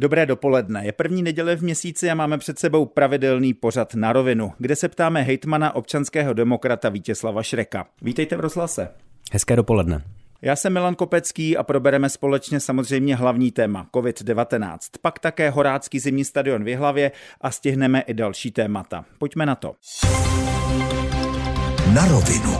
Dobré dopoledne. Je první neděle v měsíci a máme před sebou pravidelný pořad na rovinu, kde se ptáme hejtmana občanského demokrata Vítězslava Šreka. Vítejte v rozhlase. Hezké dopoledne. Já jsem Milan Kopecký a probereme společně samozřejmě hlavní téma COVID-19, pak také Horácký zimní stadion v Jihlavě a stihneme i další témata. Pojďme na to. Na rovinu.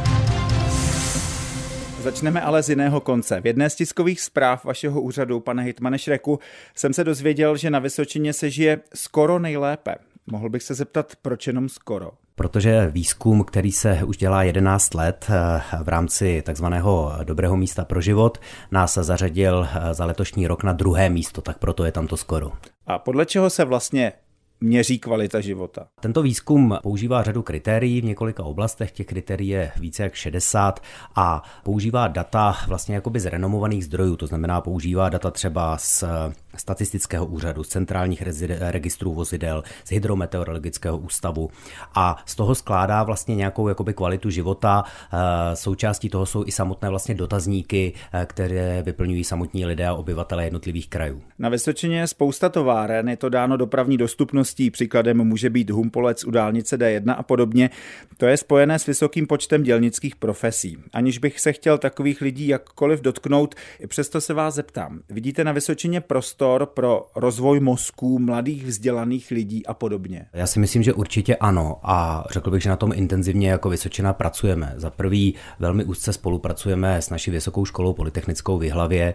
Začneme ale z jiného konce. V jedné z tiskových zpráv vašeho úřadu, pane Hitmane Šreku, jsem se dozvěděl, že na Vysočině se žije skoro nejlépe. Mohl bych se zeptat, proč jenom skoro? Protože výzkum, který se už dělá 11 let eh, v rámci takzvaného dobrého místa pro život, nás zařadil eh, za letošní rok na druhé místo, tak proto je tam to skoro. A podle čeho se vlastně měří kvalita života. Tento výzkum používá řadu kritérií v několika oblastech, těch kritérií je více jak 60 a používá data vlastně jakoby z renomovaných zdrojů, to znamená používá data třeba z statistického úřadu, z centrálních registrů vozidel, z hydrometeorologického ústavu a z toho skládá vlastně nějakou jakoby kvalitu života. Eh, součástí toho jsou i samotné vlastně dotazníky, eh, které vyplňují samotní lidé a obyvatele jednotlivých krajů. Na Vysočině je spousta továren, je to dáno dopravní dostupností, příkladem může být Humpolec u dálnice D1 a podobně. To je spojené s vysokým počtem dělnických profesí. Aniž bych se chtěl takových lidí jakkoliv dotknout, přesto se vás zeptám. Vidíte na Vysočině prostor prostor pro rozvoj mozků mladých vzdělaných lidí a podobně? Já si myslím, že určitě ano a řekl bych, že na tom intenzivně jako Vysočina pracujeme. Za prvý velmi úzce spolupracujeme s naší vysokou školou Polytechnickou v Jihlavě.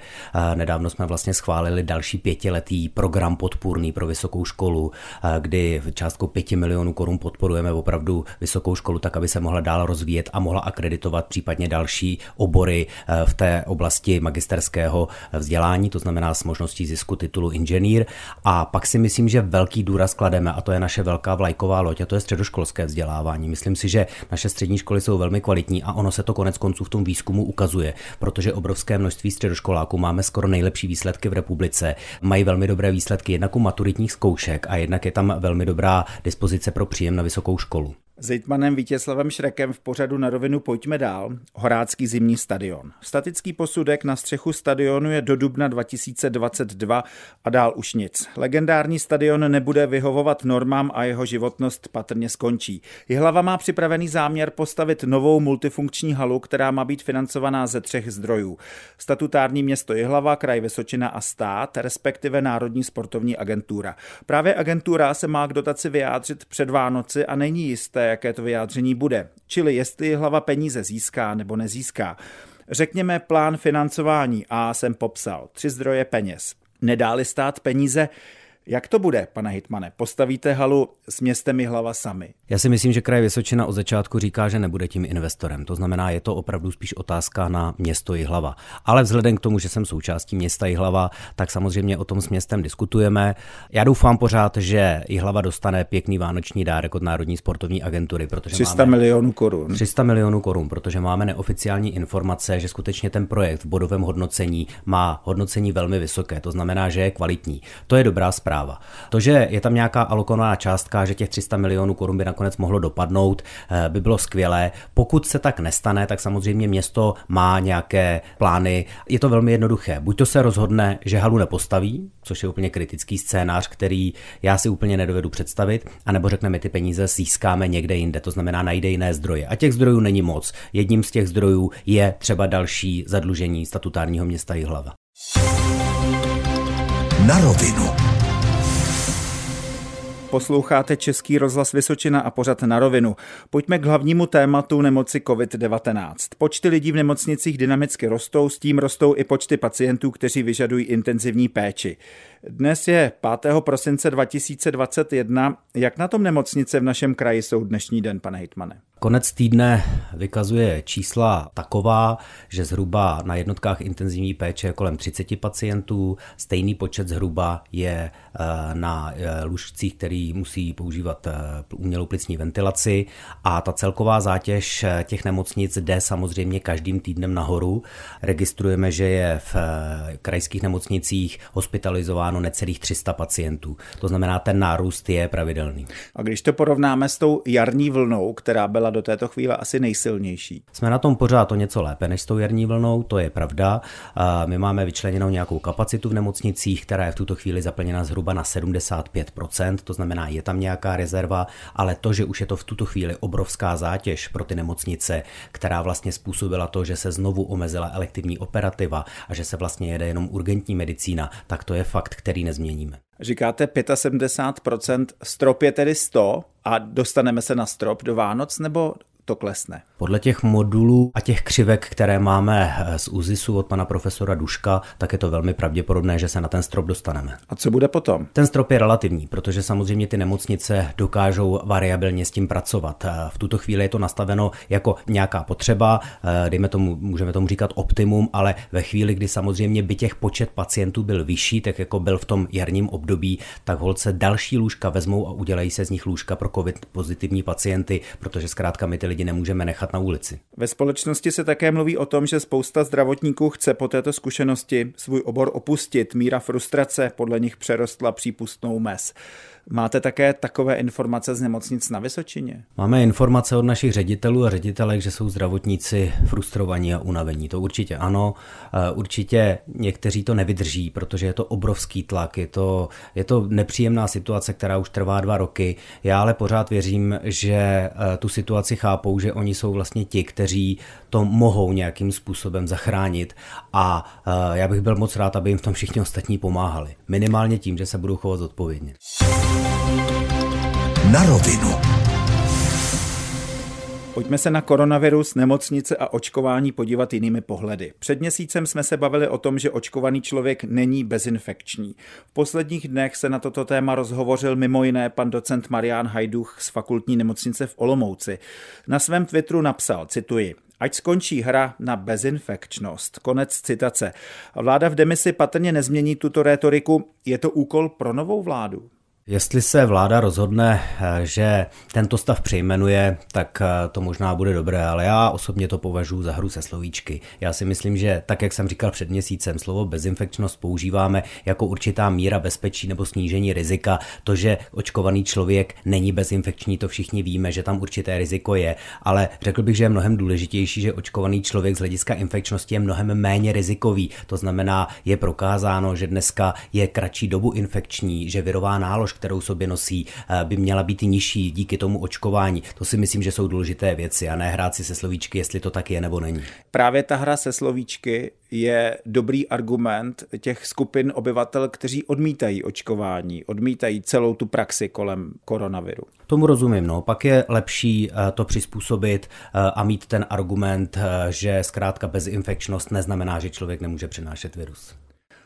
Nedávno jsme vlastně schválili další pětiletý program podpůrný pro vysokou školu, kdy částkou pěti milionů korun podporujeme opravdu vysokou školu tak, aby se mohla dál rozvíjet a mohla akreditovat případně další obory v té oblasti magisterského vzdělání, to znamená s možností zisku titulu inženýr a pak si myslím, že velký důraz klademe a to je naše velká vlajková loď a to je středoškolské vzdělávání. Myslím si, že naše střední školy jsou velmi kvalitní a ono se to konec konců v tom výzkumu ukazuje, protože obrovské množství středoškoláků máme skoro nejlepší výsledky v republice, mají velmi dobré výsledky jednak u maturitních zkoušek a jednak je tam velmi dobrá dispozice pro příjem na vysokou školu. S Jitmanem Vítězslavem Šrekem v pořadu na rovinu Pojďme dál, Horácký zimní stadion. Statický posudek na střechu stadionu je do dubna 2022 a dál už nic. Legendární stadion nebude vyhovovat normám a jeho životnost patrně skončí. Jihlava má připravený záměr postavit novou multifunkční halu, která má být financovaná ze třech zdrojů. Statutární město Jihlava, kraj Vysočina a stát, respektive Národní sportovní agentura. Právě agentura se má k dotaci vyjádřit před Vánoci a není jisté, jaké to vyjádření bude, čili jestli hlava peníze získá nebo nezíská. Řekněme plán financování a jsem popsal tři zdroje peněz. Nedáli stát peníze, jak to bude, pane Hitmane? Postavíte halu s městem hlava sami? Já si myslím, že kraj Vysočina od začátku říká, že nebude tím investorem. To znamená, je to opravdu spíš otázka na město Jihlava. Ale vzhledem k tomu, že jsem součástí města Jihlava, tak samozřejmě o tom s městem diskutujeme. Já doufám pořád, že Jihlava dostane pěkný vánoční dárek od Národní sportovní agentury. Protože 300 máme milionů korun. 300 milionů korun, protože máme neoficiální informace, že skutečně ten projekt v bodovém hodnocení má hodnocení velmi vysoké. To znamená, že je kvalitní. To je dobrá zpráva zpráva. To, že je tam nějaká alokovaná částka, že těch 300 milionů korun by nakonec mohlo dopadnout, eh, by bylo skvělé. Pokud se tak nestane, tak samozřejmě město má nějaké plány. Je to velmi jednoduché. Buď to se rozhodne, že halu nepostaví, což je úplně kritický scénář, který já si úplně nedovedu představit, anebo řekne, my ty peníze získáme někde jinde, to znamená najde jiné zdroje. A těch zdrojů není moc. Jedním z těch zdrojů je třeba další zadlužení statutárního města Jihlava. Na rovinu. Posloucháte Český rozhlas Vysočina a pořad na rovinu. Pojďme k hlavnímu tématu nemoci COVID-19. Počty lidí v nemocnicích dynamicky rostou, s tím rostou i počty pacientů, kteří vyžadují intenzivní péči. Dnes je 5. prosince 2021. Jak na tom nemocnice v našem kraji jsou dnešní den, pane Hitmane? Konec týdne vykazuje čísla taková, že zhruba na jednotkách intenzivní péče je kolem 30 pacientů, stejný počet zhruba je eh, na eh, lůžcích, který musí používat eh, umělou plicní ventilaci a ta celková zátěž těch nemocnic jde samozřejmě každým týdnem nahoru. Registrujeme, že je v krajských nemocnicích hospitalizováno necelých 300 pacientů. To znamená, ten nárůst je pravidelný. A když to porovnáme s tou jarní vlnou, která byla do této chvíle asi nejsilnější. Jsme na tom pořád o něco lépe než s tou jarní vlnou, to je pravda. My máme vyčleněnou nějakou kapacitu v nemocnicích, která je v tuto chvíli zaplněna zhruba na 75%, to znamená, je tam nějaká rezerva, ale to, že už je to v tuto chvíli obrovská zátěž pro ty nemocnice, která vlastně způsobila to, že se znovu omezila elektivní operativa a že se vlastně jede jenom urgentní medicína, tak to je fakt, který nezměníme. Říkáte 75%, strop je tedy 100 a dostaneme se na strop do Vánoc, nebo to klesne. Podle těch modulů a těch křivek, které máme eh, z UZISu od pana profesora Duška, tak je to velmi pravděpodobné, že se na ten strop dostaneme. A co bude potom? Ten strop je relativní, protože samozřejmě ty nemocnice dokážou variabilně s tím pracovat. Eh, v tuto chvíli je to nastaveno jako nějaká potřeba, eh, dejme tomu, můžeme tomu říkat optimum, ale ve chvíli, kdy samozřejmě by těch počet pacientů byl vyšší, tak jako byl v tom jarním období, tak holce další lůžka vezmou a udělají se z nich lůžka pro COVID pozitivní pacienty, protože zkrátka my ty lidi nemůžeme nechat na ulici. Ve společnosti se také mluví o tom, že spousta zdravotníků chce po této zkušenosti svůj obor opustit. Míra frustrace podle nich přerostla přípustnou mez. Máte také takové informace z nemocnic na Vysočině? Máme informace od našich ředitelů a ředitelek, že jsou zdravotníci frustrovaní a unavení. To určitě ano. Eh, určitě někteří to nevydrží, protože je to obrovský tlak, je to, je to nepříjemná situace, která už trvá dva roky. Já ale pořád věřím, že eh, tu situaci chápou, že oni jsou vlastně ti, kteří to mohou nějakým způsobem zachránit a eh, já bych byl moc rád, aby jim v tom všichni ostatní pomáhali. Minimálně tím, že se budou chovat zodpovědně. Na rovinu. Pojďme se na koronavirus, nemocnice a očkování podívat jinými pohledy. Před měsícem jsme se bavili o tom, že očkovaný člověk není bezinfekční. V posledních dnech se na toto téma rozhovořil mimo jiné pan docent Marián Hajduch z fakultní nemocnice v Olomouci. Na svém Twitteru napsal, cituji, Ať skončí hra na bezinfekčnost. Konec citace. Vláda v demisi patrně nezmění tuto rétoriku. Je to úkol pro novou vládu? Jestli se vláda rozhodne, eh, že tento stav přejmenuje, tak eh, to možná bude dobré, ale já osobně to považuji za hru se slovíčky. Já si myslím, že tak, jak jsem říkal před měsícem, slovo bezinfekčnost používáme jako určitá míra bezpečí nebo snížení rizika. To, že očkovaný člověk není bezinfekční, to všichni víme, že tam určité riziko je, ale řekl bych, že je mnohem důležitější, že očkovaný člověk z hlediska infekčnosti je mnohem méně rizikový. To znamená, je prokázáno, že dneska je kratší dobu infekční, že virová nálož kterou sobě nosí, eh, by měla být nižší díky tomu očkování. To si myslím, že jsou důležité věci a ne hrát si se slovíčky, jestli to tak je nebo není. Právě ta hra se slovíčky je dobrý argument těch skupin obyvatel, kteří odmítají očkování, odmítají celou tu praxi kolem koronaviru. Tomu rozumím, no. Pak je lepší eh, to přizpůsobit eh, a mít ten argument, že zkrátka bezinfekčnost neznamená, že člověk nemůže přenášet virus.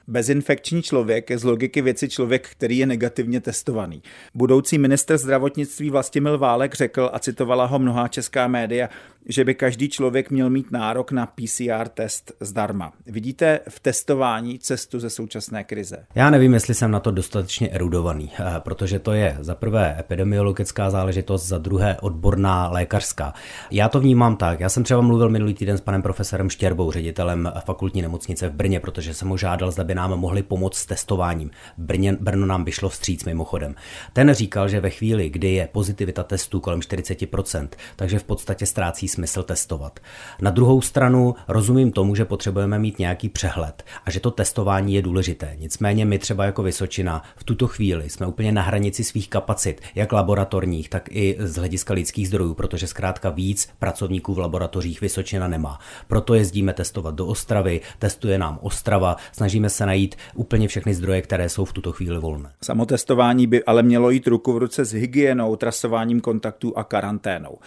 Bezinfekční člověk je z logiky věci člověk, který je negativně testovaný. Budoucí minister zdravotnictví Vlastimil Válek řekl, a citovala ho mnohá česká média, že by každý člověk měl mít nárok na PCR test zdarma. Vidíte v testování cestu ze současné krize? Já nevím, jestli jsem na to dostatečně erudovaný, eh, protože to je za prvé epidemiologická záležitost, za druhé odborná lékařská. Já to vnímám tak. Já jsem třeba mluvil minulý týden s panem profesorem Štěrbou, ředitelem fakultní nemocnice v Brně, protože jsem mu žádal, zda by nám mohli pomoct s testováním. Brně, Brno nám vyšlo vstříc mimochodem. Ten říkal, že ve chvíli, kdy je pozitivita testů kolem 40%, takže v podstatě ztrácí smysl testovat. Na druhou stranu rozumím tomu, že potřebujeme mít nějaký přehled a že to testování je důležité. Nicméně my třeba jako Vysočina v tuto chvíli jsme úplně na hranici svých kapacit, jak laboratorních, tak i z hlediska lidských zdrojů, protože zkrátka víc pracovníků v laboratořích Vysočina nemá. Proto jezdíme testovat do Ostravy, testuje nám Ostrava, snažíme se najít úplně všechny zdroje, které jsou v tuto chvíli volné. Samotestování by ale mělo jít ruku v ruce s hygienou, trasováním kontaktů a karanténou.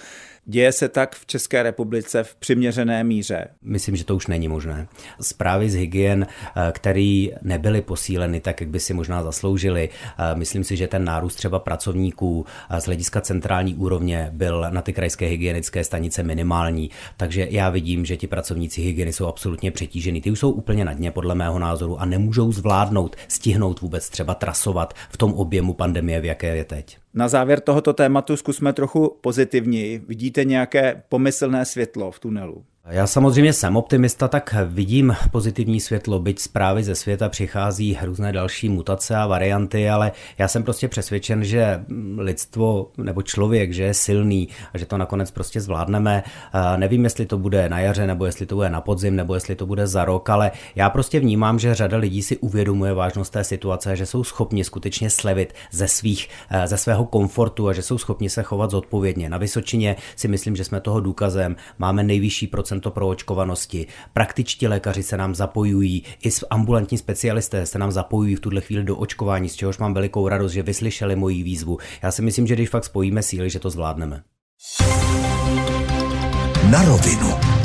Děje se tak v České republice v přiměřené míře? Myslím, že to už není možné. Zprávy z hygien, eh, které nebyly posíleny tak, jak by si možná zasloužili, eh, myslím si, že ten nárůst třeba pracovníků eh, z hlediska centrální úrovně byl na ty krajské hygienické stanice minimální. Takže já vidím, že ti pracovníci hygieny jsou absolutně přetížení. Ty už jsou úplně na dně, podle mého názoru, a nemůžou zvládnout, stihnout vůbec třeba trasovat v tom objemu pandemie, v jaké je teď. Na závěr tohoto tématu zkusme trochu pozitivněji. Vidíte nějaké pomyslné světlo v tunelu? Já samozřejmě jsem optimista, tak vidím pozitivní světlo, byť zprávy ze světa přichází různé další mutace a varianty, ale já jsem prostě přesvědčen, že lidstvo nebo člověk, že je silný a že to nakonec prostě zvládneme. Nevím, jestli to bude na jaře, nebo jestli to bude na podzim, nebo jestli to bude za rok, ale já prostě vnímám, že řada lidí si uvědomuje vážnost té situace, že jsou schopni skutečně slevit ze, svých, ze svého komfortu a že jsou schopni se chovat zodpovědně. Na Vysočině si myslím, že jsme toho důkazem. Máme nejvyšší procento proočkovanosti. Praktičtí lékaři se nám zapojují, i ambulantní specialisté se nám zapojují v tuhle chvíli do očkování, z čehož mám velikou radost, že vyslyšeli moji výzvu. Já si myslím, že když fakt spojíme síly, že to zvládneme. Na rovinu.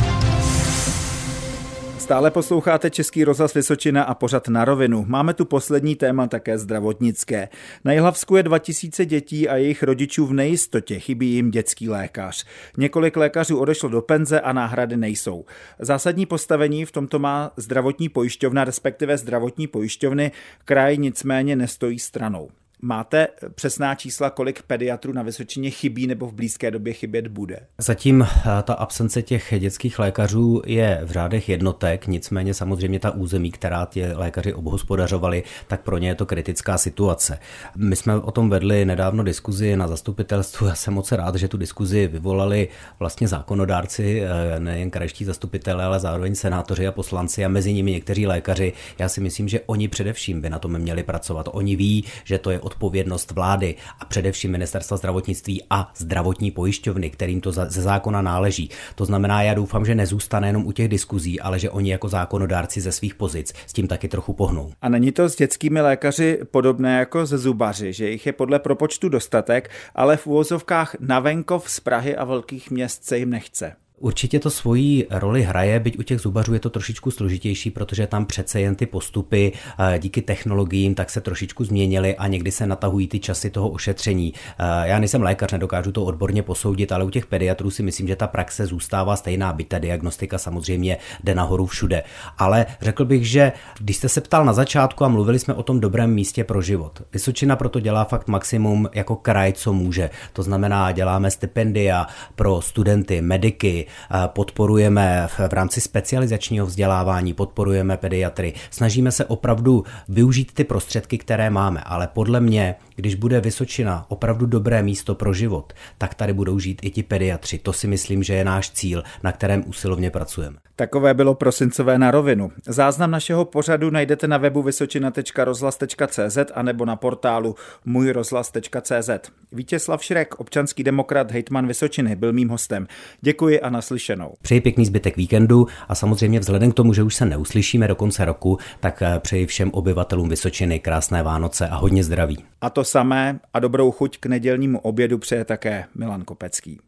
Stále posloucháte Český rozhlas Vysočina a pořad na rovinu. Máme tu poslední téma také zdravotnické. Na Jihlavsku je 2000 dětí a jejich rodičů v nejistotě. Chybí jim dětský lékař. Několik lékařů odešlo do penze a náhrady nejsou. Zásadní postavení v tomto má zdravotní pojišťovna, respektive zdravotní pojišťovny. Kraj nicméně nestojí stranou. Máte přesná čísla, kolik pediatrů na Vysočině chybí nebo v blízké době chybět bude? Zatím eh, ta absence těch dětských lékařů je v řádech jednotek, nicméně samozřejmě ta území, která ti lékaři obhospodařovali, tak pro ně je to kritická situace. My jsme o tom vedli nedávno diskuzi na zastupitelstvu. Já jsem moc rád, že tu diskuzi vyvolali vlastně zákonodárci, eh, nejen krajští zastupitelé, ale zároveň senátoři a poslanci a mezi nimi někteří lékaři. Já si myslím, že oni především by na tom měli pracovat. Oni ví, že to je odpovědnost vlády a především ministerstva zdravotnictví a zdravotní pojišťovny, kterým to ze zákona náleží. To znamená, já doufám, že nezůstane jenom u těch diskuzí, ale že oni jako zákonodárci ze svých pozic s tím taky trochu pohnou. A není to s dětskými lékaři podobné jako ze zubaři, že jich je podle propočtu dostatek, ale v úvozovkách na venkov z Prahy a velkých měst se jim nechce. Určitě to svoji roli hraje, byť u těch zubařů je to trošičku složitější, protože tam přece jen ty postupy eh, díky technologiím tak se trošičku změnily a někdy se natahují ty časy toho ošetření. Eh, já nejsem lékař, nedokážu to odborně posoudit, ale u těch pediatrů si myslím, že ta praxe zůstává stejná, byť ta diagnostika samozřejmě jde nahoru všude. Ale řekl bych, že když jste se ptal na začátku a mluvili jsme o tom dobrém místě pro život, Vysočina proto dělá fakt maximum jako kraj, co může. To znamená, děláme stipendia pro studenty, mediky, podporujeme v rámci specializačního vzdělávání, podporujeme pediatry. Snažíme se opravdu využít ty prostředky, které máme, ale podle mě, když bude Vysočina opravdu dobré místo pro život, tak tady budou žít i ti pediatři. To si myslím, že je náš cíl, na kterém usilovně pracujeme. Takové bylo prosincové na rovinu. Záznam našeho pořadu najdete na webu vysočina.rozhlas.cz a nebo na portálu můjrozhlas.cz. Vítězslav Šrek, občanský demokrat, hejtman Vysočiny, byl mým hostem. Děkuji a naslyšenou. Přeji pěkný zbytek víkendu a samozřejmě vzhledem k tomu, že už se neuslyšíme do konce roku, tak eh, přeji všem obyvatelům Vysočiny krásné Vánoce a hodně zdraví. A to samé a dobrou chuť k nedělnímu obědu přeje také Milan Kopecký.